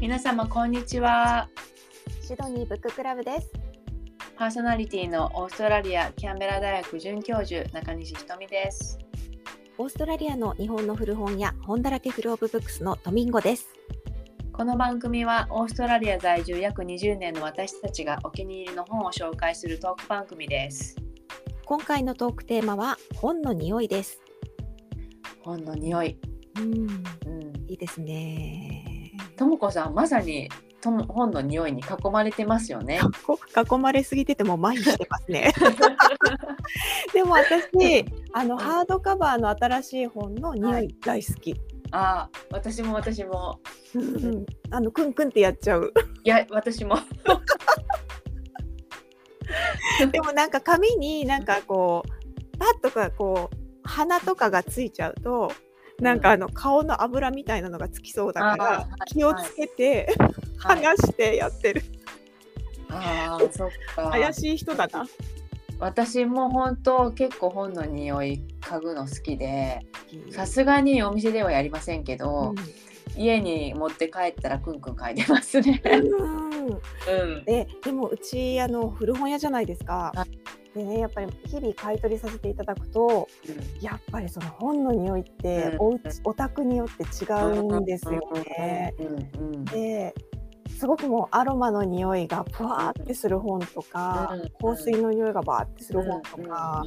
皆様こんにちはシドニーブッククラブです。パーソナリティのオーストラリアキャンベラ大学准教授中西ひとみですオーストラリアの日本の古本屋本だらけフルオブブックスのトミンゴです。この番組はオーストラリア在住約20年の私たちがお気に入りの本を紹介するトーク番組です今回のトークテーマは本の匂いです。本の匂いうん、うんいいですね。ともこさんまさにとも本の匂いに囲まれてますよね。こ囲まれすぎてても麻痺してますね。でも私あのハードカバーの新しい本の匂い大好き。ああ私も私も。うんうん、あのクンクンってやっちゃう。いや私も。でもなんか紙になんかこうパッとかこう鼻とかがついちゃうとなんかあの顔の油みたいなのがつきそうだからはい気をつけてはい剥がしてやってるああそっか怪しい人だな。私も本当結構本の匂い嗅ぐの好きでさすがにお店ではやりませんけど、家に持って帰ったらクンクン嗅いでますね。うんうん。ででもうちあの古本屋じゃないですかは。でねやっぱり日々買い取りさせていただくとやっぱりその本の匂いってうん。おうちお宅によって違うんですよね。ですごくもうアロマの匂いがふわーってする本とか、うん香水の匂いがバーってする本とか、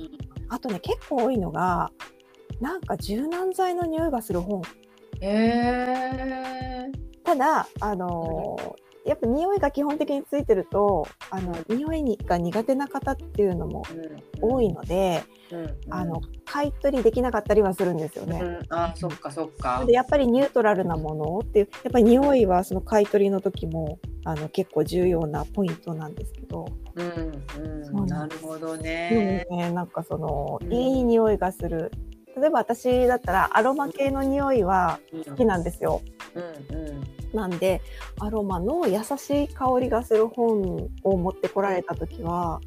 あとね結構多いのがなんか柔軟剤の匂いがする本。へえ。ただあのーやっぱ匂いが基本的についてるとあの匂いにが苦手な方っていうのも多いので、あの買い取りできなかったりはするんですよね。うん、あそっかそっか。で。やっぱりニュートラルなものっていうやっぱり匂いはその買い取りの時もあの結構重要なポイントなんですけど、うんそううん、なるほどでね。もねなんかその、うん。いい匂いがする例えば私だったらアロマ系の匂いは好きなんですよ。うんうんなんでアロマの優しい香りがする本を持ってこられた時は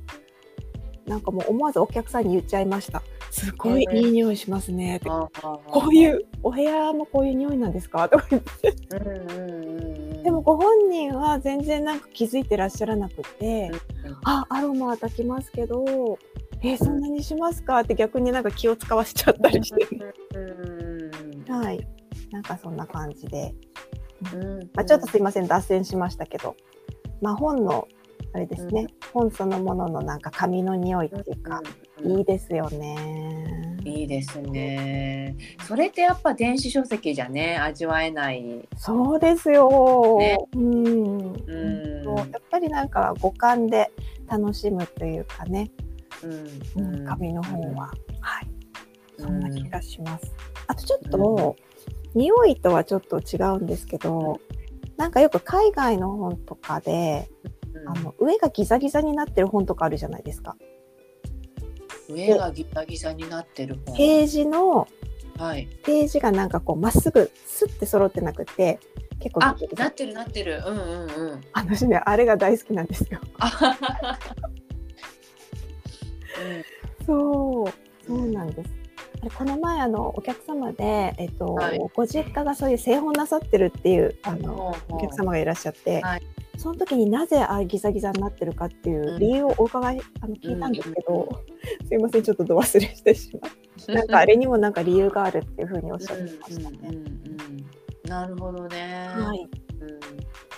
なんかもう思わずお客さんに言っちゃいました。すごいいい匂いしますねって。こういうお部屋もこういう匂いなんですか？とか言って。でもご本人は全然なんか気づいてらっしゃらなくて、うんあアロマは炊きますけどえーそんなにしますか？って逆になんか気を使わせちゃったりして、うん。はい。なんかそんな感じで、うん。まあ、ちょっとすいません脱線しましたけど、まあ、本のあれですね、本そのもののなんか紙の匂いっていうか、いいですよね。いいですね。それってやっぱ電子書籍じゃね味わえない。そうですよ、ね。うん。うん。やっぱりなんか五感で楽しむというかね、うんうん、紙の本は、はいそんな気うんがします。あとちょっと、匂いとはちょっと違うんですけど、なんかよく海外の本とかで、あの上がギザギザになってる本とかあるじゃないですか。上がギザギザになってる本。ページのはい。ページがなんかこうまっすぐスッて揃ってなくて結構なってるなってる。うんうんうん。私ねあれが大好きなんですよ。そう。そううんなんです。あれこの前あのお客様で、えっとはい。ご実家がそういう製本なさってるっていうあのお客様がいらっしゃって、はい。その時になぜあギザギザになってるかっていう理由をお伺いあの聞いたんですけど、すいませんちょっとど忘れしてしまって。なんかあれにもなんか理由があるっていうふうにおっしゃってましたね。うんうんうんうん。なるほどね。はい。うん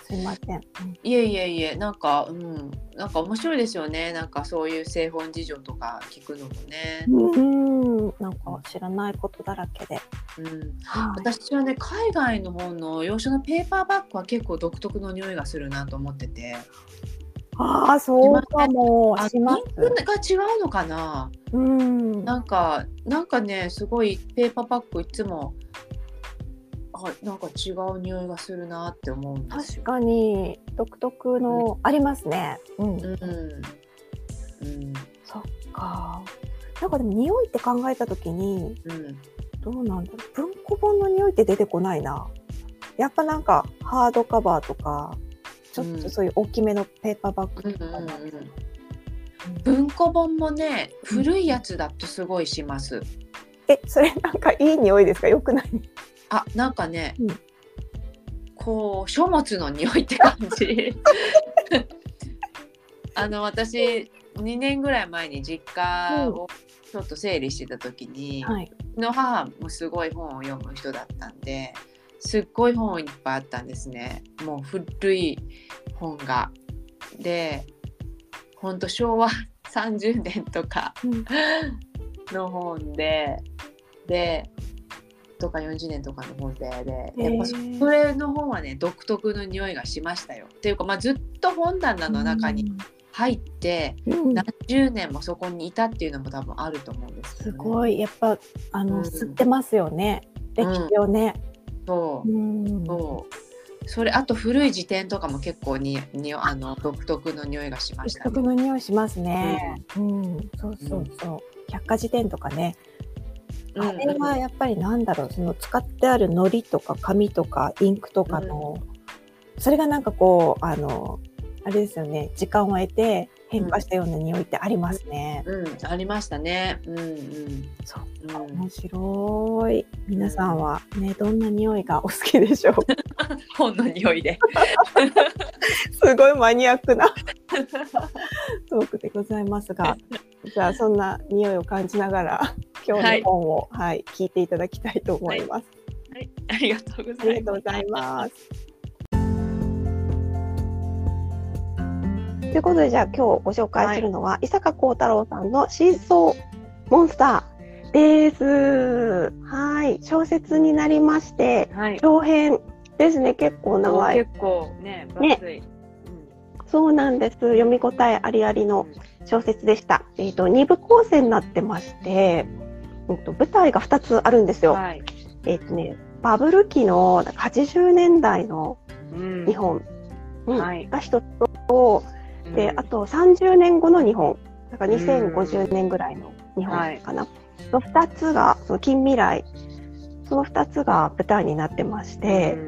すいません。いえいえいえなんかうん。なんか面白いですよね。なんかそういう製本事情とか聞くのもね。うん、うん。なんか知らないことだらけで。うん。はい。私はね海外の本の洋書のペーパーバッグは結構独特の匂いがするなと思ってて。ああ、そうかも。あします。インクが違うのかな？うん。なんかなんかねすごいペーパーバッグいつもあなんか違う匂いがするなって思うんですよ。確かに独特の、ありますね。うん。うんうんそっか。なんかでも匂いって考えたときにうんどうなんだろう文庫本の匂いって出てこないな。やっぱなんかハードカバーとかちょっとそういう大きめのペーパーバッグとかなんですね文庫本もね古いやつだとすごいします。え、それなんかいい匂いですか？よくない？あなんかね、うん。こう書物の匂いって感じ。あの私2年ぐらい前に実家をちょっと整理してた時に、うんはい、の母もすごい本を読む人だったんですっごい本いっぱいあったんですね。もう古い本が。でほんと昭和30年とかの本で、でとか40年とかの本ででやっぱそれの本はね独特の匂いがしましたよ。っていうか、まあ、ずっと本棚の中に入って、うん、何十年もそこにいたっていうのも多分あると思うんです、ね、すごい。やっぱあの、うん、吸ってますよね。歴史をね。そう、うん、そう。それあと古い辞典とかも結構ににあの独特の匂いがしました、ね、独特の匂いしますね。うん、うん、そうそうそう。百科事典とかね。あれはやっぱりなんだろうその使ってある糊とか紙とかインクとかの、うん、それがなんかこうあのあれですよね時間を得て変化したような匂いってありますね。うん、うん、ありましたね。うんうん。そう、うん、面白い。皆さんはねどんな匂いがお好きでしょう？本の匂いで。すごいマニアックなトークでございますが、じゃあそんな匂いを感じながら今日の本を、はい、はい、聞いていただきたいと思います。はい、はい、ありがとうございます。ということで、じゃあ今日ご紹介するのは、はい、伊坂幸太郎さんの真相モンスターです。はい。小説になりまして、はい、長編ですね。結構長い。結構ね、ね、うん、そうなんです。読み応えありありの小説でした。うん、えっ、ー、と、二部構成になってまして、えっと、舞台が2つあるんですよ。はい、えっ、ー、とね、バブル期の80年代の日本、うん、はい、が1つと、で、あと30年後の日本、だから2050年ぐらいの日本かな。はい、の2つが、その近未来、その2つが舞台になってまして、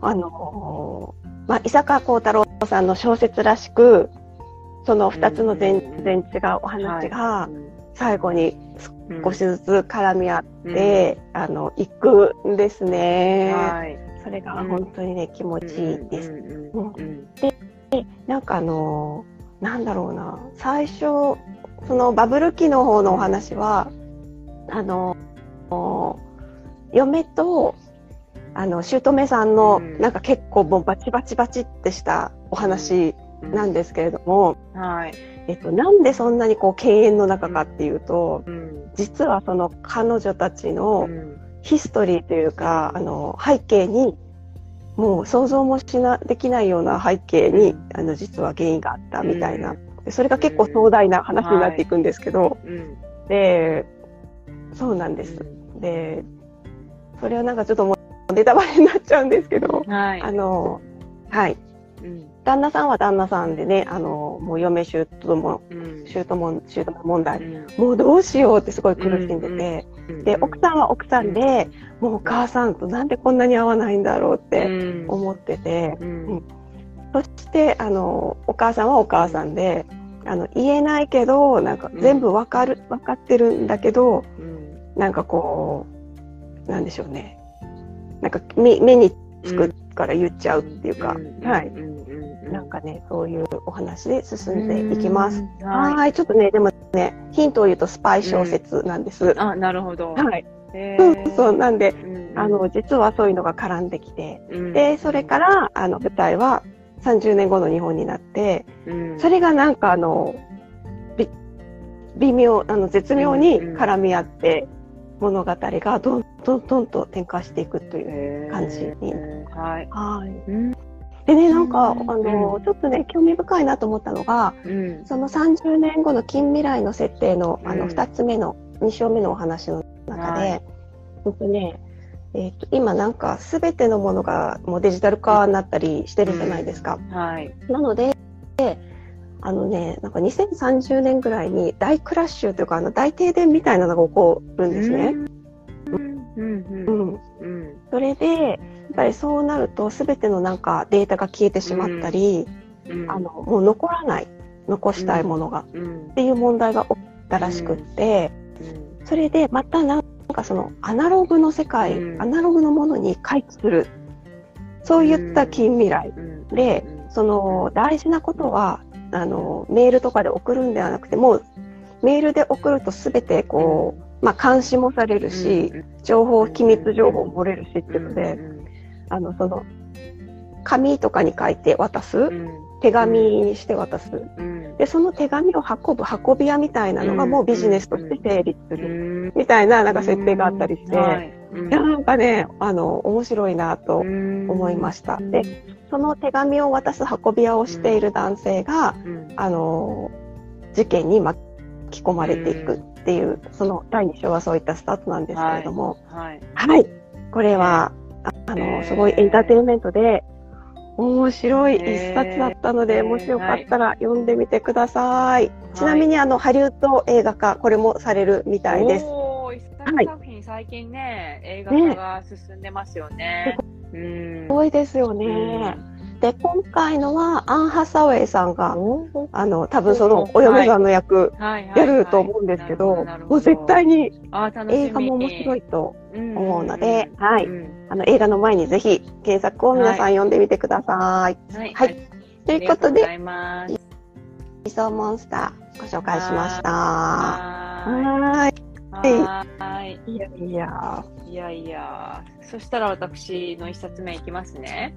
あのー、まあ、伊坂幸太郎さんの小説らしく、その2つの全然違うお話が、最後に少しずつ絡み合って、うん、あの、行くんですね。はい、それが本当にね、気持ちいいです。で、でなんかあのなんだろうな。最初そのバブル期の方のお話はあの嫁とあの姑さんの、なんか結構もうバチバチバチってしたお話なんですけれども、うん、はい。えっと、なんでそんなにこう敬遠の中かっていうと、うん、実はその彼女たちのヒストリーというかあの背景にもう想像もしなできないような背景にあの実は原因があったみたいな、でそれが結構壮大な話になっていくんですけど、でそうなんです。でそれはなんかちょっともうネタバレになっちゃうんですけど、はい、あのはい、うん、旦那さんは旦那さんでねあのもう嫁姑も姑姑問題、うん、もうどうしようってすごい苦しんでて、で奥さんは奥さんで、もうお母さんとなんでこんなに合わないんだろうって思ってて、うん。そしてあのお母さんはお母さんであの言えないけどなんか全部わかる、分かってるんだけど、うん、なんかこうなんでしょうね。なんか目目につくから言っちゃうっていうか、はい、なんかねそういうお話で進んでいきます。はいちょっとねでもねヒントを言うとスパイ小説なんです。あなるほど。はい。そうそうなんで、あの実はそういうのが絡んできて、でそれからあの舞台は30年後の日本になって、それがなんかあの微妙あの絶妙に絡み合って、物語がどんどんどんと展開していくという感じに。はい。はい。でね、なんか、あの、ちょっとね、興味深いなと思ったのが、その30年後の近未来の設定の、あの、2つ目の、2章目のお話の中で、僕ね、えーと、今なんか全てのものがもうデジタル化になったりしてるじゃないですか。はい、なのであのねなんか2030年ぐらいに大クラッシュというかあの大停電みたいなのが起こるんですね。それでぱりそうなると全てのなんかデータが消えてしまったり、あのもう残らない。残したいものが、っていう問題が起きたらしくって、それでまたなんかそのアナログの世界、アナログのものに回帰する。そういった近未来で、その大事なことはあのメールとかで送るんではなくてもうメールで送ると全てこう、まあ、監視もされるし、情報機密情報漏れるしっていうので、あのその紙とかに書いて渡す、手紙にして渡す、でその手紙を運ぶ運び屋みたいなのがもうビジネスとして成立する。みたいななんか設定があったりして、い。やなんかねあの面白いなと思いました。でその手紙を渡す運び屋をしている男性が、あの事件に巻き込まれていくっていう、その第2章はそういったスタートなんですけれども、はい、はい、これは、あの、すごいエンターテインメントで、面白い一冊だったので、もしよかったら読んでみてください。ちなみに、あの、ハリウッド映画化、これもされるみたいです。はい、作品、最近ね、映画化が進んでますよね。ねすごいですよね。で、今回のはアン・ハサウェイさんが、あの、多分そのお嫁さんの役やると思うんですけど、もう絶対に映画も面白いと思うので、はい。あの、映画の前にぜひ検索を皆さん読んでみてください。はい。ということで、理想モンスターご紹介しました。はい。はい。いやいや。いやいや。そしたら私の一冊目いきますね。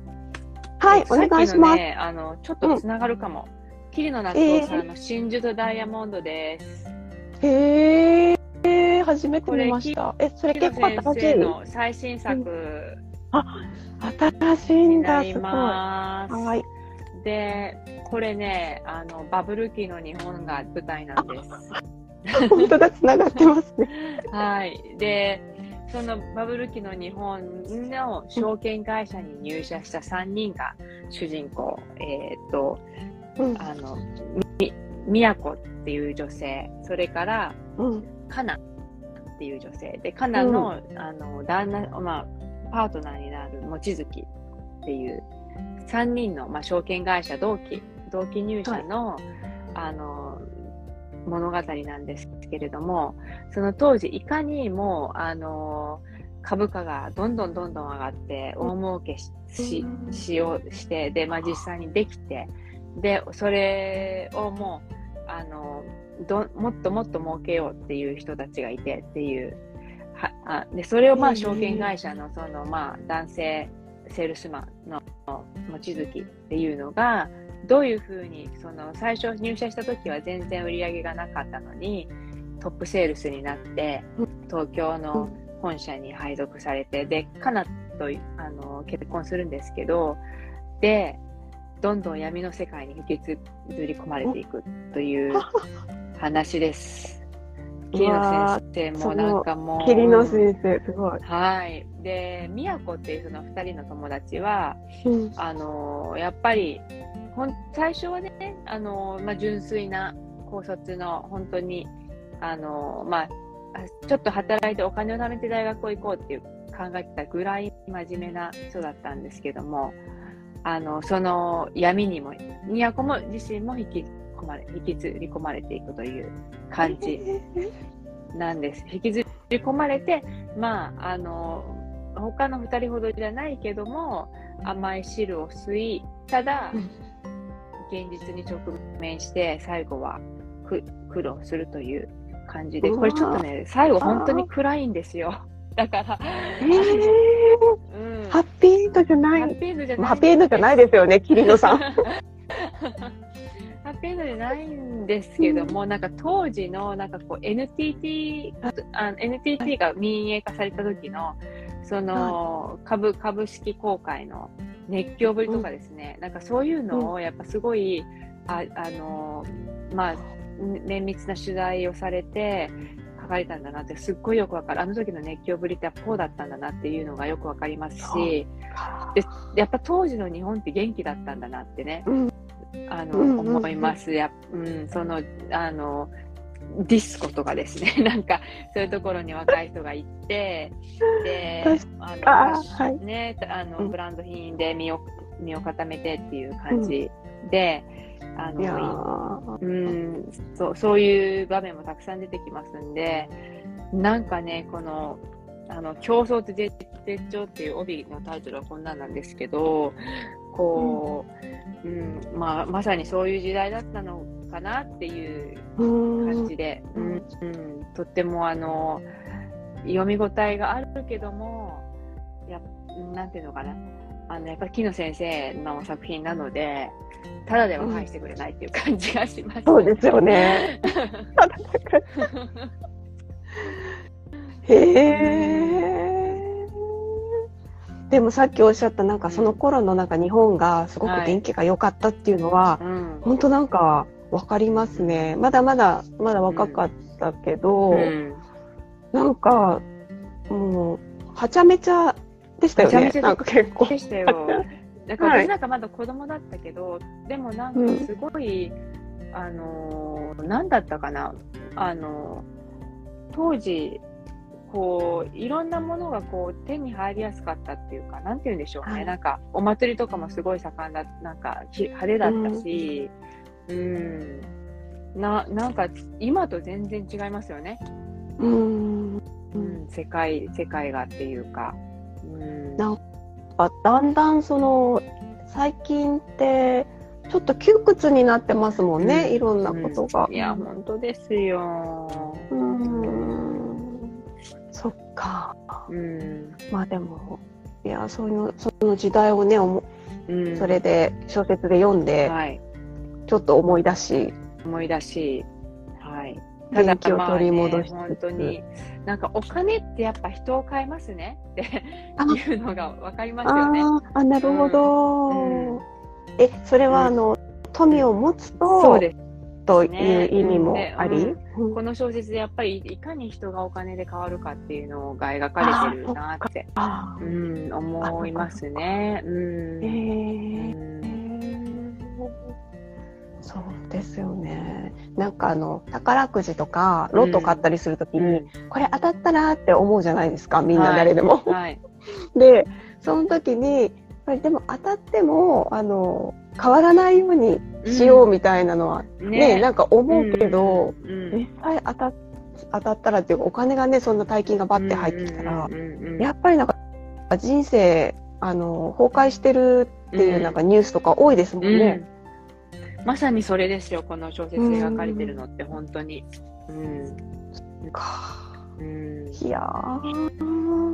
はい、お願いします。ね、あの、ちょっとつながるかも。うん、桐野夏夫さんの真珠とダイヤモンドです。へえ、初めて見ました。え、それ結構新しいの？最新作、うん、あ、新しいんだ、すごい。はい。で、これね、あの、バブル期の日本が舞台なんです。本当だ、つながってますね。はい。で、そのバブル期の日本の証券会社に入社した3人が主人公、えっ、と、うん、あの、み、みやこっていう女性、それから、うん、かなっていう女性、で、かなの、うん、あの、旦那、まあ、パートナーになる望月っていう3人の、まあ、証券会社同期、同期入社の、はい、あの、物語なんですけれども、その当時いかにも、あの、株価がどんどんどんどん上がって、大儲けししようして、で、まあ実際にできて、で、それをもう、あの、どもっともっと儲けようっていう人たちがいてっていう、はあでそれをまあ証券会社のそのまあ男性セールスマンの望月っていうのがどういうふうにその最初入社した時は全然売り上げがなかったのにトップセールスになって東京の本社に配属されてでカナとあの結婚するんですけどでどんどん闇の世界に引きずり込まれていくという 話です。桐野先生もなんかもう。桐野先生、すごい。はい。で、宮子っていうその二人の友達は、うん、あの、やっぱり、ほん最初はね、あの、まあ、純粋な高卒の、本当に、あの、まあ、ちょっと働いてお金を貯めて大学を行こうっていう考えてたぐらい真面目な人だったんですけども、あの、その闇にも、宮子も自身も引き込まれ、引きずり込まれていくという感じ なんです。引きずり込まれて、まあ、あの、他の2人ほどじゃないけども、甘い汁を吸い、ただ、現実に直面して、最後は苦労するという感じで、これちょっとね、最後本当に暗いんですよ。だから、えーうん、ハッピーエンドじゃない。ハッピーエンドじゃない。ハッピーエンドじゃないですよね、桐野さん。ハッピーエンドじゃないんですけども、うん、なんか当時のなんかこう NTT あ NTT が民営化された時のその株株式公開の熱狂ぶりとかですね、うん、なんかそういうのをやっぱすごい、ああのまあ綿密な取材をされて書かれたんだなってすっごいよくわかる。あの時の熱狂ぶりってこうだったんだなっていうのがよくわかりますしでやっぱ当時の日本って元気だったんだなってね、うん、あの、うんうんうん、思います。や、うん、その、あの、ディスコとかですね、なんかそういうところに若い人が行って、で、あの、はい、ね、あの、ブランド品で身を、身を固めてっていう感じで、うん、あの、うん、そう、そういう場面もたくさん出てきますんで、なんかね、この、あの競争と絶頂っていう帯のタイトルはこんなんなんですけど、こう、うん、うん、まあ、まさにそういう時代だったのかなっていう感じで、うん、うん、とってもあの読み応えがあるけども、やなんていうのかな、あのやっぱり木野先生の作品なので、ただでは返してくれないっていう感じがします、ね、そうですよね。へえ。でもさっきおっしゃったなんかその頃のなんか日本がすごく元気が良かったっていうのは、本当なんかわかりますね。まだまだまだ若かったけど、うん、なんかもうはちゃめちゃでしたよね。めちゃめちゃなんか結構。でしたよ。だから私なんかまだ子供だったけど、はい、でもなんかすごい、うん、あの何だったかなあの当時こういろんなものがこう手に入りやすかったっていうかなんて言うんでしょうね、はい、なんかお祭りとかもすごい盛んだなんか派手だったし、うん、うんななんか今と全然違いますよね。うん、うん、世界世界がっていうか。うん、なんかだんだんその最近ってちょっと窮屈になってますもんね、うん、いろんなことが。いや本当ですよ。うんか。うん、まあでもいやそういうその時代をねおうん、それで小説で読んで、はい、ちょっと思い出し。思い出し、はい、ただ気を取り戻し、ね、本当になんかお金ってやっぱ人を変えますね。っていうのが分かりますよね。あなるほど、うん。うん、えそれはあの、富を持つとそうですという意味もあり、うん、この小説でやっぱりいかに人がお金で変わるかっていうのが描かれてるなって、うん、思いますね。うん、えそうですよね。なんかあの宝くじとかロット買ったりするときに、うん、これ当たったらって思うじゃないですかみんな誰でも。はいはい、でその時にこれでも当たってもあの変わらないようにしようみたいなのはね、ね。なんか思うけど、うんうん、実際当た当たったらっていうかお金がねそんな大金がバッて入ってきたら、やっぱりなんか人生あの崩壊してるっていうなんかニュースとか多いですもんね。うん、まさにそれですよこの小説で描かれてるのって本当に。うん、うん、いや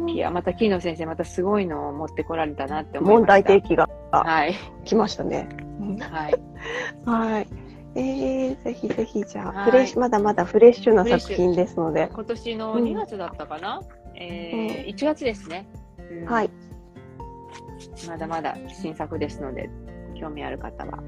いやまた木野先生またすごいのを持ってこられたなって思いました。問題提起が。来ましたね。はい、はい、えー、ぜひぜひじゃあ、フレッシュまだまだフレッシュな作品ですので。今年の2月だったかな、うん、えー、1月ですね、うん、はい。まだまだ新作ですので興味ある方は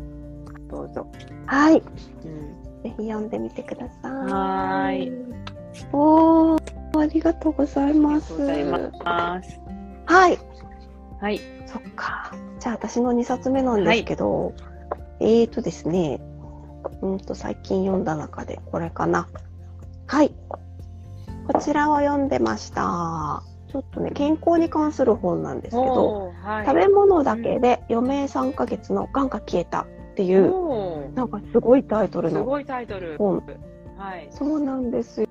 どうぞ。はい、うん、ぜひ読んでみてください。はいおー、ありがとうございます。ありがとうございます。はい。はい。そっか。じゃあ私の2冊目なんですけど、はい、えーとですね、うんと最近読んだ中でこれかな。はい。こちらを読んでました。ちょっとね、健康に関する本なんですけど、はい、食べ物だけで余命3ヶ月のがんが消えたっていう、なんかすごいタイトルの本。はい、そうなんですよ。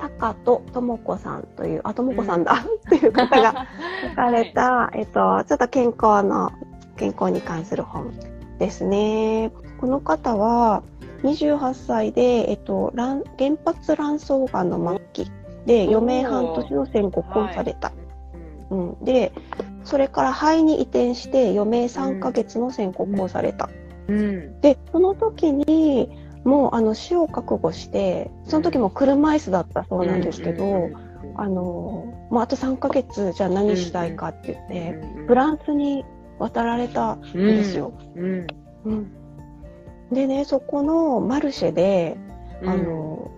高と智子さんという、あ、智子さんだ、っていう方が 書かれた、はい、えっと、ちょっと健康の、健康に関する本ですね。この方は、28歳で、えっと、原発卵巣がんの末期で、余命半年の宣告をされた。はい、うん、で、それから肺に移転して余命3ヶ月の宣告をされた。うん、で、その時に、もうあの死を覚悟してその時も車椅子だったそうなんですけど、あのもうあと3ヶ月じゃあ何したいかって言って、フランスに渡られたんですよ。うん。でねそこのマルシェであの、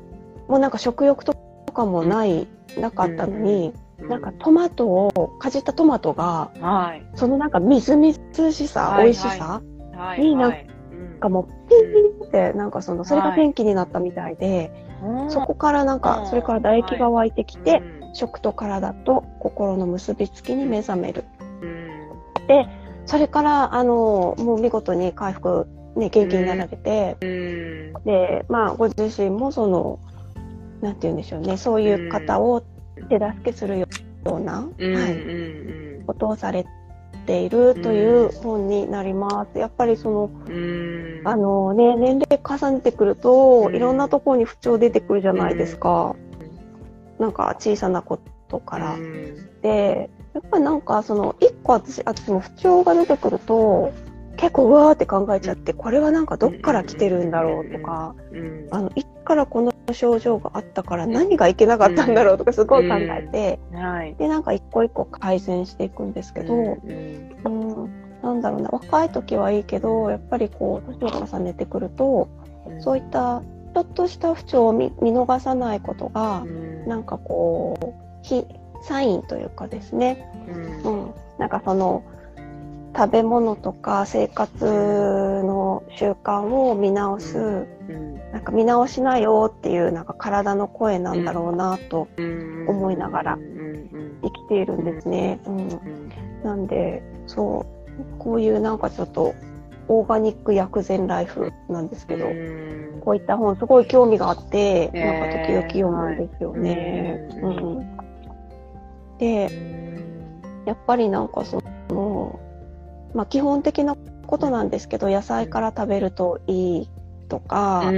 もうなんか食欲とかもない、なかったのに、なんかトマトをかじったトマトが、はい、そのなんかみずみずしさ、はい、美味しさになんかもうてなんかそのそれが転機になったみたいで、はい、そこからなんかそれから唾液が湧いてきて、食と体と心の結びつきに目覚める。でそれからあのもう見事に回復ね元気になられて、でまあご自身もそのなんて言うんでしょうねそういう方を手助けするような、はい、ことをされているという本になります。やっぱりその、あのね、年齢重ねてくると、いろんなところに不調出てくるじゃないですか。なんか小さなことから。で、やっぱりなんかその、一個私、私も不調が出てくると、結構うわーって考えちゃって、これはなんかどっから来てるんだろうとか、あの、いつからこの症状があったから何がいけなかったんだろうとかすごい考えて、で、なんか一個一個改善していくんですけど、うんなんだろうな、若い時はいいけど、やっぱりこう、年を重ねてくると、そういったちょっとした不調を見逃さないことが、なんかこう、ひサインというかですね、うん、なんかその、食べ物とか生活の習慣を見直す、うん、なんか見直しなよっていうなんか体の声なんだろうなと思いながら生きているんですね。うん、なんでそう。こういうなんかちょっとオーガニック薬膳ライフなんですけど、こういった本すごい興味があって、なんか時々読むんですよね。うん、でやっぱりなんかそのまあ、基本的なことなんですけど野菜から食べるといいとか、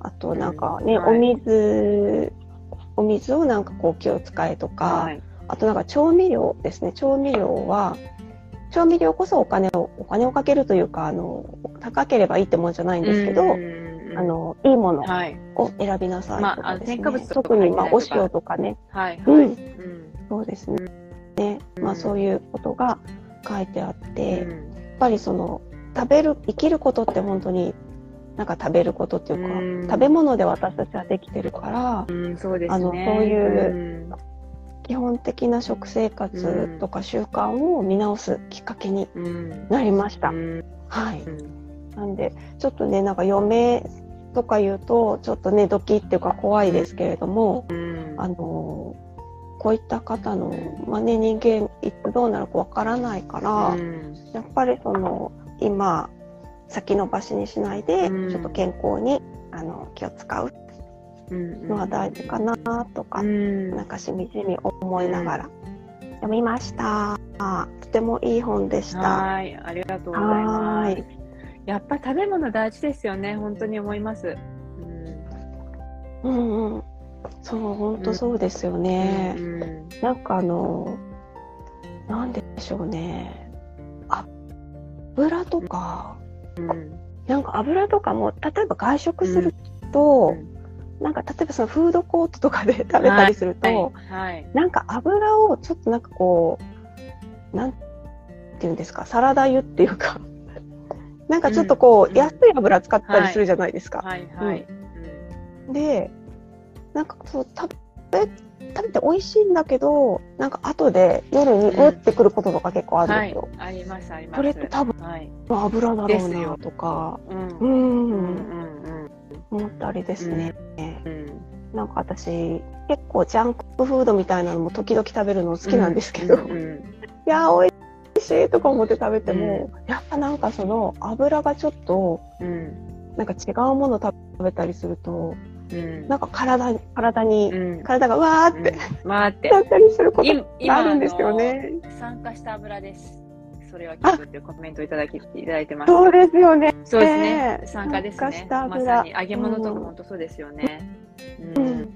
あとなんかね、はい、お水お水をなんかこう気を使えとか、はい、あとなんか調味料ですね。調味料は調味料こそお金をお金をかけるというかあの高ければいいってもんじゃないんですけど、あのいいものを選びなさいとかですね、まあ、特にまあお塩とかね、はいはい、うん、そうですね、ね。まあ、そういうことが書いてあって、うん、やっぱりその食べる生きることって本当になんか食べることっていうか、うん、食べ物で私たちはできてるから、うん、そうです、ね、あのそういう基本的な食生活とか習慣を見直すきっかけになりました。はい、なんでちょっとねなんか余命とか言うとちょっとねドキっていうか怖いですけれども、あのこういった方の、まあね、人間いつどうなるかわからないから、うん、やっぱりその今先延ばしにしないで、うん、ちょっと健康にあの気を使うのは大事かなとか、うん、なんかしみじみ思いながら読みました。とてもいい本でした。はい、ありがとうございます。やっぱ食べ物大事ですよね。本当に思います。うん、うんうんそう、本当そうですよね。うん、なんかあの、なんでしょうね。油とか、うん、なんか油とかも、例えば外食すると、うん、なんか例えばそのフードコートとかで食べたりすると、はい。はいはい、なんか油をちょっとなんかこう、なんていうんですか、サラダ油っていうか、なんかちょっとこう、安い油使ったりするじゃないですか。はいはい、で、なんかそう食べ食べて美味しいんだけどなんか後で夜にうってくることとか結構あるんですよ。はい、ありますあります。これって多分、はい、油だろうなとか、うん、うん。うんうん思ったりですね。うん、なんか私結構ジャンクフードみたいなのも時々食べるの好きなんですけど、うんうん、いや美味しいとか思って食べても、やっぱなんかその油がちょっと、うん、なんか違うもの食べたりするとなんか体体に、うん、体がわーって、うん、わーってなったりすることがあるんですよね。酸化した油です。それは聞くっていうコメントいただきいただいてます。そうですよね。そうですね。酸化ですね。まさに揚げ物とか本当そうですよね。うん。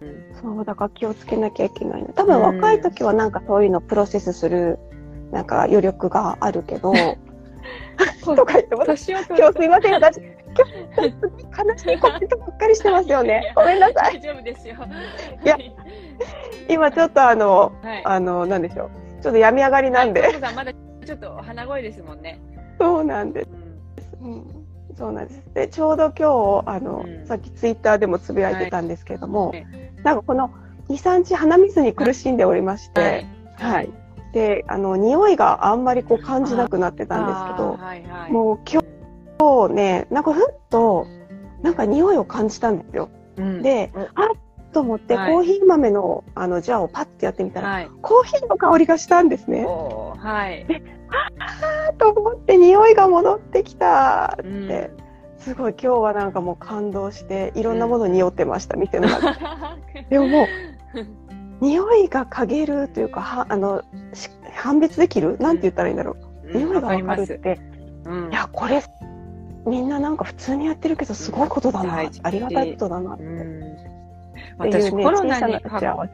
うん、そうだから気をつけなきゃいけない多分若い時はなんかそういうのプロセスするなんか余力があるけど。とか言って私今日すいません私悲しいコメントばっかりしてますよね。ごめんなさい。大丈夫ですよ。いや、今ちょっとあの、はい、あの、なんでしょう。ちょっと病み上がりなんで。まだちょっと鼻声ですもんね。そうなんです。そうなんです。で、ちょうど今日、あの、うん、さっきツイッターでもつぶやいてたんですけれども、はい、なんかこの2、3日鼻水に苦しんでおりまして、はい。はい、で、あの、匂いがあんまりこう感じなくなってたんですけど、はいはい、もう今日、ね、なんかふっと、なんか匂いを感じたんですよ。うん、で、あっと思って、はい、コーヒー豆のあのジャーをパッてやってみたら、はい、コーヒーの香りがしたんですね。はい。で、あーと思って匂いが戻ってきたって、うん、すごい今日はなんかもう感動して、いろんなもの匂ってました、うん、店の中で。でももう、匂いが嗅げるというかはあの判別できる？なんて言ったらいいんだろう、うん、匂いがわかるって、うん、いやこれみんななんか普通にやってるけどすごいことだな、うん、ありがたいことだなって。私、ね、コロナにかかっ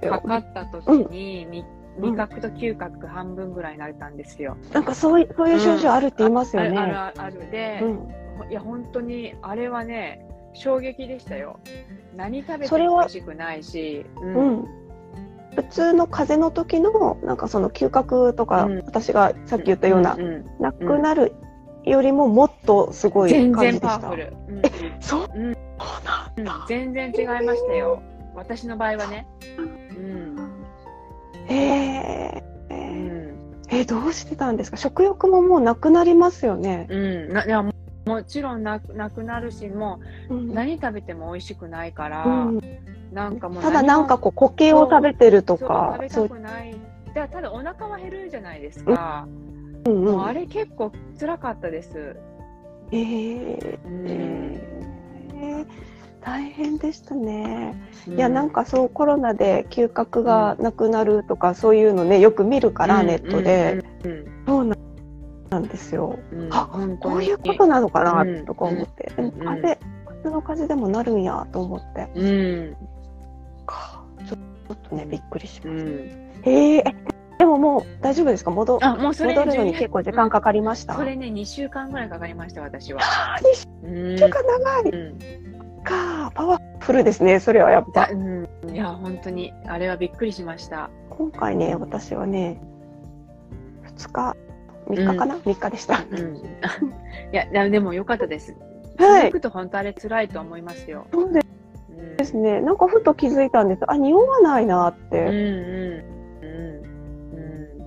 た時に、味覚と嗅覚半分ぐらいになれたんですよ。なんかそういうそういう症状あるって言いますよね。あるあるあるで、いや本当にあれはね衝撃でしたよ。何食べても美味しくないし。うん普通の風邪の時のなんかその嗅覚とか、うん、私がさっき言ったような、うんうん、なくなるよりももっとすごい感じでした。全然パワフル。うん、え、そう、うん、なんだ、全然違いましたよ。私の場合はね。うん。へえ。うん、えどうしてたんですか？食欲ももうなくなりますよね。うん、なもちろんななくなるしもう、何食べても美味しくないから、うん、なんかもうただなんかこう固形を食べてるとか食べたくない。だただお腹は減るじゃないですか、うん。うん、もうあれ結構辛かったです。えー、うん、えー、大変でしたね、うん、いやなんかそうコロナで嗅覚がなくなるとか、そういうのねよく見るから、ネットで、そうなん。なんですよ。うん、あこういうことなのかな、とか思って、でも風邪普通の風邪でもなるんやと思って、うん、かちょっとねびっくりしました。うん、えー、でももう大丈夫ですか？戻あもうそれ戻るのに結構時間かかりました？それね2週間ぐらいかかりました私は。2週間長い、うん、かパワフルですねそれはやっぱ。うん、いや本当にあれはびっくりしました。今回ね私はね2日3日かな、うん、3日でした。うん、いや、でもよかったです。はい。続くと本当あれ辛いと思いますよ。そうですね。なんかふと気づいたんです。あ、匂わないなって。うんうんう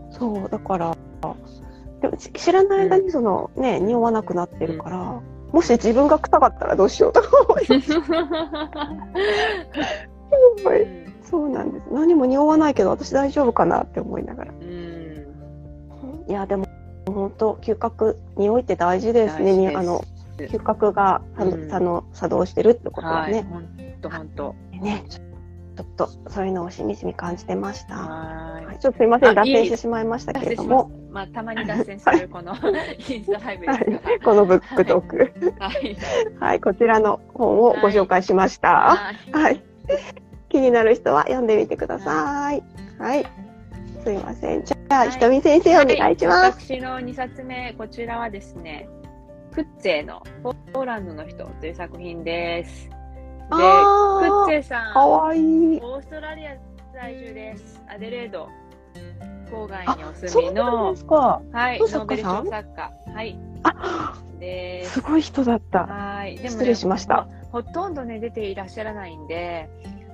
ん。そう、だから、でも知らない間にその、ね、匂わなくなってるから、もし自分が臭かったらどうしようとか思いました。そうなんです。何も匂わないけど私大丈夫かなって思いながら。いやでも本当嗅覚匂いって大事ですね。すあの嗅覚が、うん、あの作動してるってことはね。本当本当。ね。ちょっとそういうのをしみじみ感じてました。はい。ちょっとすみません脱線してしまいましたけれども。まあたまに脱線するこの インスタライブですが、はい、このブックトーク。はい。はい、こちらの本をご紹介しました。はい。はい、気になる人は読んでみてください。はいすいません。じゃあ、ひとみ先生お願いします、はい、私の2冊目、こちらはですね、クッツェのポーランドの人という作品です。で、クッツェさん、かわいいオーストラリア在住です。アデレード郊外にお住みの、はい、ノーベル賞作家。はい。あですごい人だった。はい。でも、ね、失礼しました。ほとんどね、出ていらっしゃらないんで、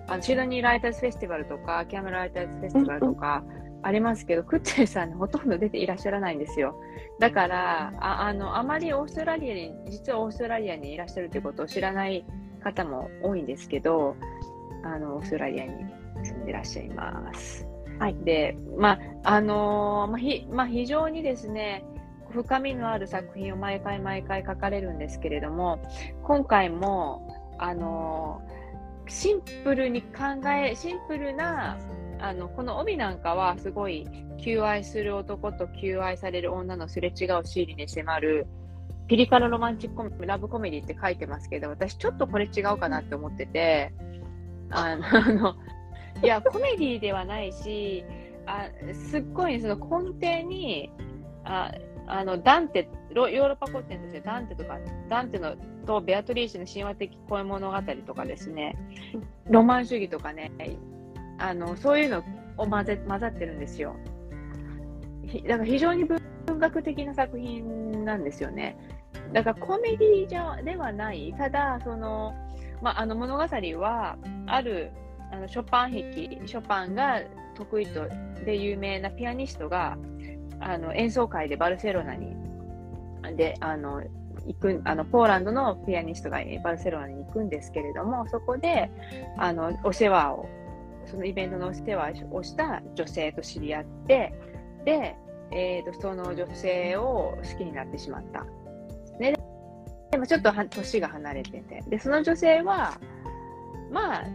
あのシドニーライターズフェスティバルとか、キャムライターズフェスティバルとか、うんうんありますけど、クッチェさん、ね、ほとんど出ていらっしゃらないんですよ。だから、ああのあまりオーストラリアに、実はオーストラリアにいらっしゃるということを知らない方も多いんですけど、あのオーストラリアに住んでらっしゃいます。はい、で、まああのまあひまあ、非常にですね、深みのある作品を毎回毎回書かれるんですけれども、今回も、あのシンプルに考え、シンプルなあのこの帯なんかはすごい求愛する男と求愛される女のすれ違う心理に迫るピリ辛ロマンチックラブコメディって書いてますけど私ちょっとこれ違うかなって思っててあのいやコメディではないしあすっごいその根底にああのダンテヨーロッパ古典としてダンテとかダンテのとベアトリーシェの神話的恋物語とかですねロマン主義とかねあのそういうのを混ぜ混ざってるんですよ。だから非常に文学的な作品なんですよね。だからコメディじゃではない、ただその、まあ、あの物語はあるあのショパン壁、ショパンが得意とで有名なピアニストがあの演奏会でバルセロナにであの行くあのポーランドのピアニストがバルセロナに行くんですけれどもそこであのお世話をそのイベントの世話をした女性と知り合って、で、えーと、その女性を好きになってしまった。ね、でもちょっと年が離れてて、で、その女性は、まあ、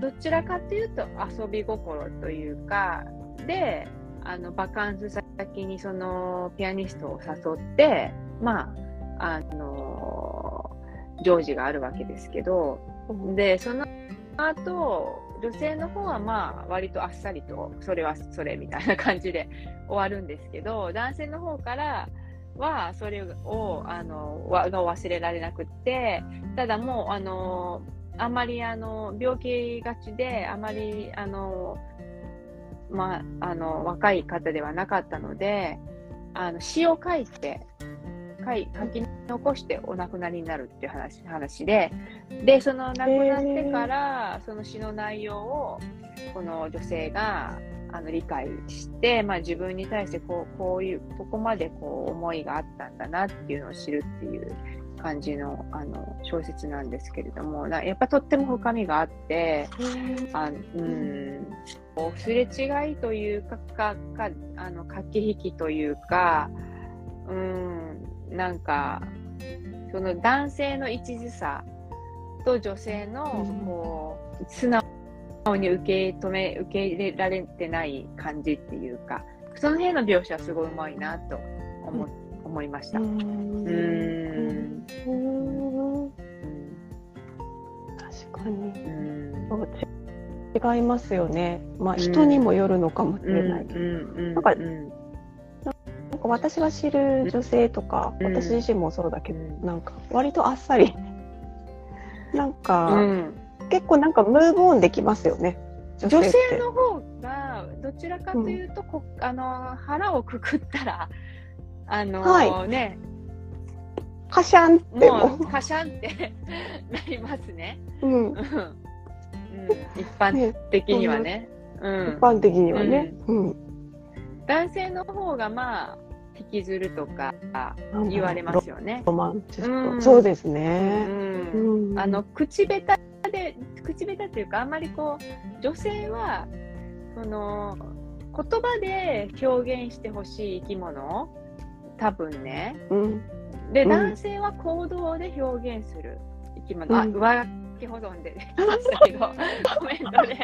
どちらかというと遊び心というかであのバカンス先にそのピアニストを誘ってまああの行事があるわけですけどでその後女性の方はまあ割とあっさりとそれはそれみたいな感じで終わるんですけど 男性の方からはそれをあのが忘れられなくってただもうあのあまりあの病気がちであまりあの、まあ、あの若い方ではなかったのであの詩を書いて書い書き残してお亡くなりになるっていう話話ででその亡くなってからその詩の内容をこの女性があの理解して、まあ、自分に対してこうこういうここまでこう思いがあったんだなっていうのを知るっていう感じのあの小説なんですけれどもやっぱとっても深みがあってあうんすれ違いというかかかあの駆け引きというかうんなんかその男性の一途さと女性のこう素直に受け止め受け入れられてない感じっていうかその辺の描写はすごいうまいなと思,、うん、思いました。うん。確かに、違いますよね。まあ人にもよるのかもしれないけど、なんかなんか私が知る女性とか、私自身もそうだけど、なんか割とあっさり。なんか、結構なんかムーブオンできますよね。女性の方がどちらかというと、こあの腹をくくったらあのーはい、ね。カシャンっても。うカシャンって なりますね。うん、うん、一般的にはね。ね。うん、一般的にはね。うん、男性の方がまあ引きずるとか言われますよね。ロマンチスト、そうですね。あの口下手で口下手っていうかあんまりこう女性はその言葉で表現してほしい生き物多分ね。で、男性は行動で表現する生き物、あ上書き保存で。出ましたけどコメントで。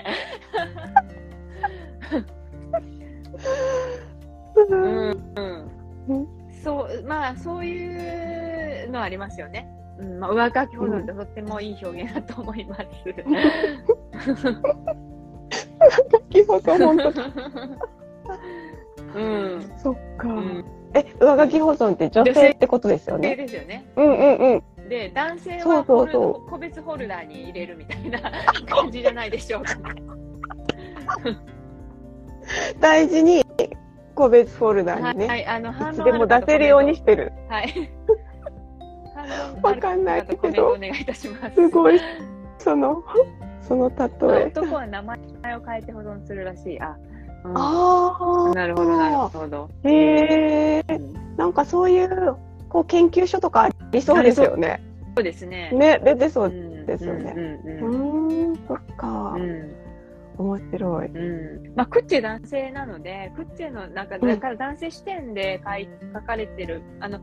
うん。うん、そうまあそういうのありますよね。うんまあ、上書き保存ってとってもいい表現だと思います。うん、そっか。うんえ、上書き保存って女性ってことですよね？ですよね。うんうんうん。で、男性はそうそうそう個別ホルダーに入れるみたいな感じじゃないでしょうか。大事に個別フォルダにね、はい、あのいつでも出せるようにしてる。はい。わかんないけど。お願いいたします。すごい。その、その例え。男は名前を変えて保存するらしい。あ、うん、ああ。なるほど、なるほど。へえ、うん、なんかそういう、こう研究所とかありそうですよね。そうですね。ね、出てそうですよね。うん、うん、そっか。うん面白い。うん。まあ、クッチェ男性なので、クッチェの中だから男性視点で書い書かれてる、あの、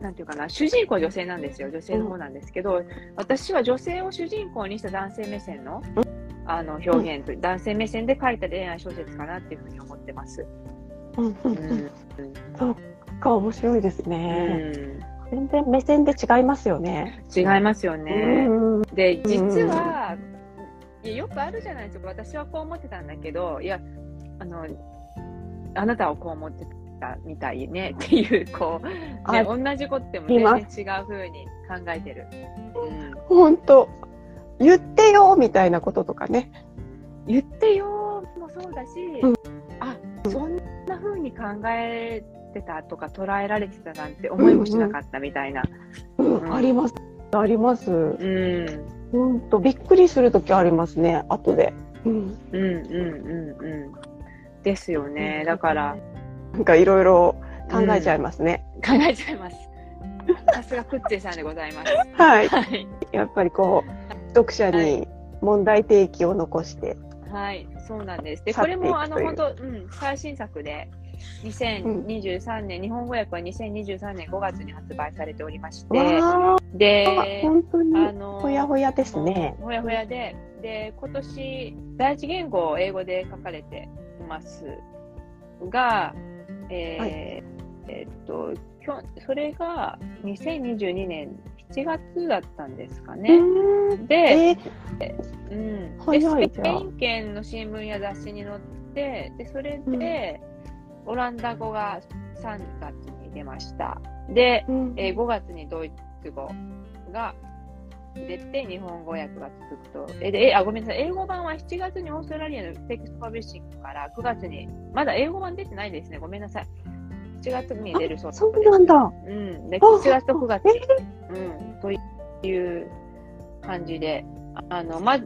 なんていうかな、主人公は女性なんですよ。女性の方なんですけど、うん、私は女性を主人公にした男性目線の、うん、あの表現と、うん、男性目線で書いた恋愛小説かなっていうふうに思ってます。うん、うん、うん。そうか、面白いですね。全然目線で違いますよね。違いますよね。で、実は、いやよくあるじゃないですか。私はこう思ってたんだけどいやあのあなたはこう思ってたみたいね っていうこう、ね、同じことでも全然違うふうに考えてる。本当、うん、言ってよみたいなこととかね。言ってよもそうだし、うん、あそんなふうに考えてたとか捉えられてたなんて思いもしなかったみたいな。あります。あります。うん本当びっくりする時ありますね後で。うん、うんうんうんうんですよね。だからなんかいろいろ考えちゃいますね。うん、考えちゃいます。さすがクッチェさんでございます。はい。はい、やっぱりこう読者に問題提起を残して。はい、そうなんです。で、これもあの本当、うん、最新作で。2023年、うん、日本語訳は2023年5月に発売されておりまして、で、本当にあのほやほやですね。ほやほやで、で今年第一言語を英語で書かれていますが、えーはい、えっとそれが2022年7月だったんですかね。で、えー、うん、でスペイン圏の新聞や雑誌に載ってでそれで、オランダ語が3月に出ました。で、うん、えー、5月にドイツ語が出て日本語訳が続くと。えであごめんなさい、英語版は7月にオーストラリアのテキストパブリッシングから9月に、まだ英語版出てないですね、ごめんなさい。7月に出るそうです。そうなんだ。うん、で7月と9月、うん、という感じで、あの、ま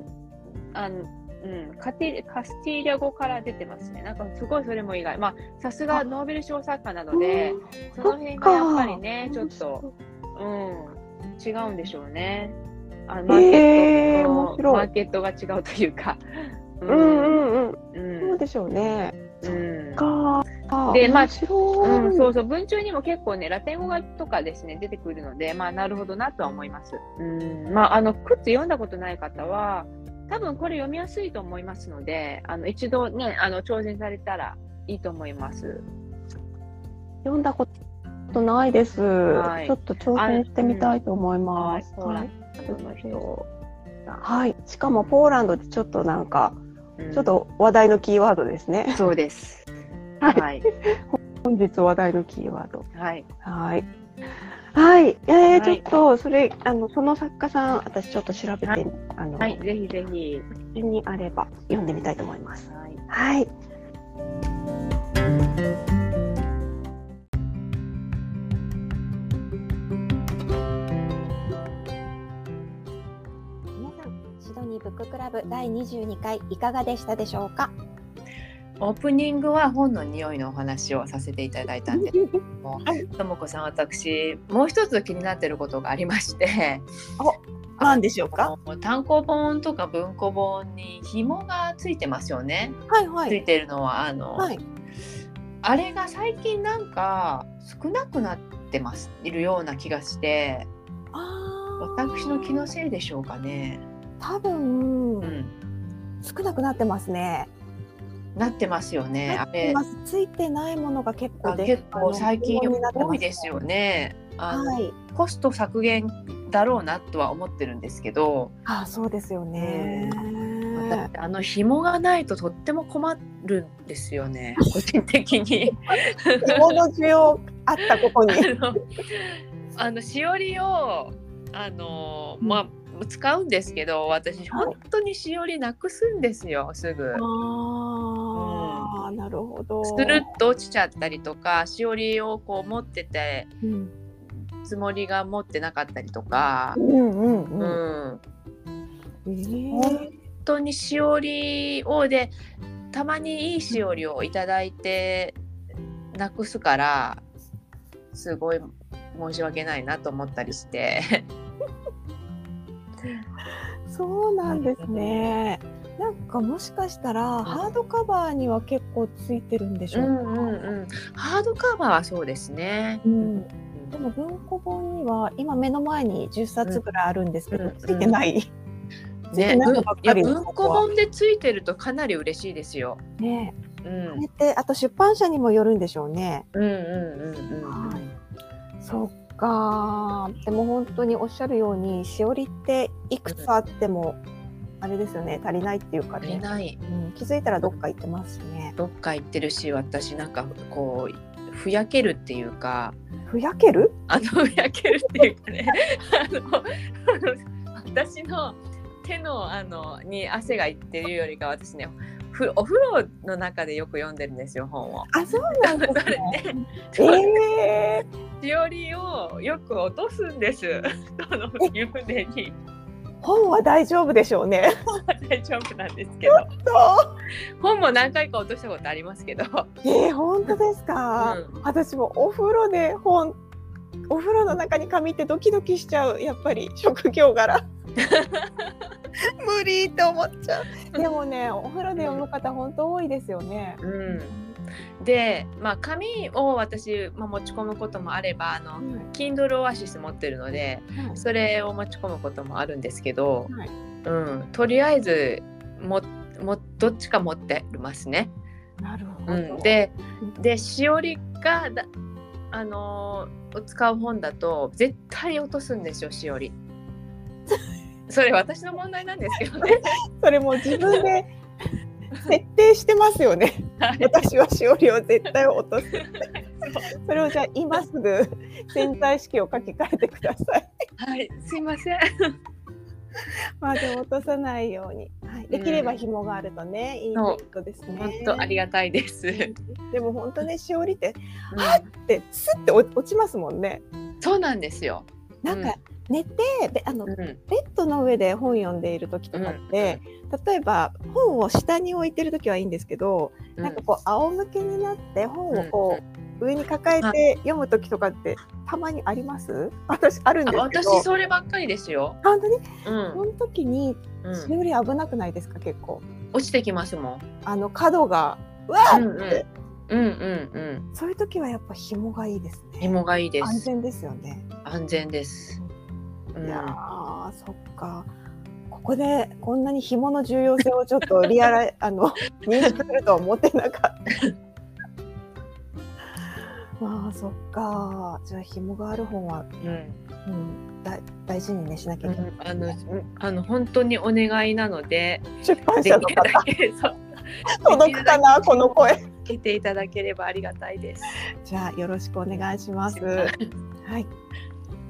あの、うん、カテカスティーリャ語から出てますね。なんかすごいそれも意外。まあ、さすがノーベル賞作家なので、その辺がやっぱりね、ちょっと、うん、違うんでしょうね。あマーケットと、マーケットが違うというか。うんうんうん。うん、そうでしょうね。うん。かで、まあ、うん、そうそう、文中にも結構ね、ラテン語がとかですね、出てくるので、まあ、なるほどなとは思います。うん、まあ、あの、クッズ読んだことない方は、多分これ読みやすいと思いますので、あの、一度ね、あの、挑戦されたらいいと思います。読んだことないです。はい、ちょっと挑戦してみたいと思います。はい。はい。しかもポーランドでちょっとなんか、ちょっと話題のキーワードですね。そうです。はい。本日話題のキーワード。はい。はい。はい。えー、はい、ちょっと、それ、あの、その作家さん、私ちょっと調べて、はい、あの、はい、ぜひぜひ。にあれば、読んでみたいと思います。はい。はい。皆さん、シドニーブッククラブ第22回いかがでしたでしょうか？オープニングは本の匂いのお話をさせていただいたんですけども、ともこさん私もう一つ気になってることがありまして、何でしょうか？単行本とか文庫本に紐がついてますよね。はいはい。ついてるのはあの、はい、あれが最近なんか少なくなってますいるような気がして、私の気のせいでしょうかね。多分、うん、少なくなってますね。なってますよね。あれついてないものが結構結構最近多いですよね。はい、コスト削減だろうなとは思ってるんですけど。あそうですよね。あの紐がないととっても困るんですよね。個人的に。紐の需要あったここに。あのしおりをあのまあ。使うんですけど私本当にしおりなくすんですよすぐ。あなるほど。スルッと落ちちゃったりとかしおりをこう持ってて、うん、つもりが持ってなかったりとか。うんうんうん。うん、本当にしおりをでたまにいいしおりをいただいてなくすからすごい申し訳ないなと思ったりして。そうなんですね。なんかもしかしたらハードカバーには結構ついてるんでしょうか？うんうんうん、ハードカバーはそうですね。うん。でも文庫本には今目の前に10冊ぐらいあるんですけど、うん、ついてない。ね、いや文庫本でついてるとかなり嬉しいですよ。ね、うん、であと出版社にもよるんでしょうね。うんうんうんうん。はい、そか。でも本当におっしゃるようにしおりっていくつあっても、あれですよね足りないっていうかね、うん、気づいたらどっか行ってますね。どっか行ってるし私なんかこうふやけるっていうか。ふやける？あのふやけるっていうかね。あの私の手のあのに汗がいってるよりか私ねふお風呂の中でよく読んでるんですよ本を。あそうなんですね。えー、しおりをよく落とすんです。その湯船に。本は大丈夫でしょうね。大丈夫なんですけど。本も何回か落としたことありますけど。えー、本当ですか、うん、私もお風呂で本お風呂の中に紙ってドキドキしちゃうやっぱり職業柄。無理って思っちゃう。でもね、お風呂で読む方、本当多いですよね。うん。で、まあ、紙を私、まあ、持ち込むこともあればあの、うん、Kindle オアシス持ってるので、はい、それを持ち込むこともあるんですけど、はい、うん、とりあえずももどっちか持ってますね。なるほど。うん、ででしおりがだあのー、使う本だと絶対落とすんですよしおり。それ私の問題なんですけどね。それも自分で設定してますよね。はい、私はしおりを絶対落とす。それをじゃあ今すぐ潜在意識を書き換えてください。はい、すいません。まあでも落とさないように、はい、できれば紐があるとね、うん、いいことですね。本当ありがたいです。でも本当ねしおりって、うん、あってスって落ちますもんね。そうなんですよ。なんか、寝てあの、うん、ベッドの上で本読んでいる時とかって、うん、例えば本を下に置いてる時はいいんですけど、うん、なんかこう仰向けになって本をこう、上に抱えて読む時とかってたまにあります？私あるんですけど。私そればっかりですよ。本当に、うん、その時にそれより危なくないですか？結構。落ちてきますもん。あの角がうわ！ーって、うんうんうん。そういう時はやっぱ紐がいいですね。紐がいいです。安全ですよね。安全ですいやそっか。ここでこんなに紐の重要性をちょっとリアル あの認識するとは思ってなかった。まあそっか。じゃあ紐がある本は、うん、うん、だ大事にねしなきゃいけない、うん、あのあの本当にお願いなので出版社の方 届くかなこの声。聞いていただければありがたいです。じゃあよろしくお願いします。はい。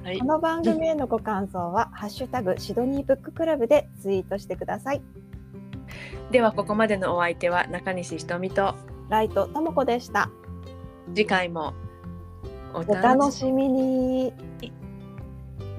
はい、この番組へのご感想は、ハッシュタグシドニーブッククラブでツイートしてください。では、ここまでのお相手は中西ひとみとライトともこでした。次回もお楽しみに。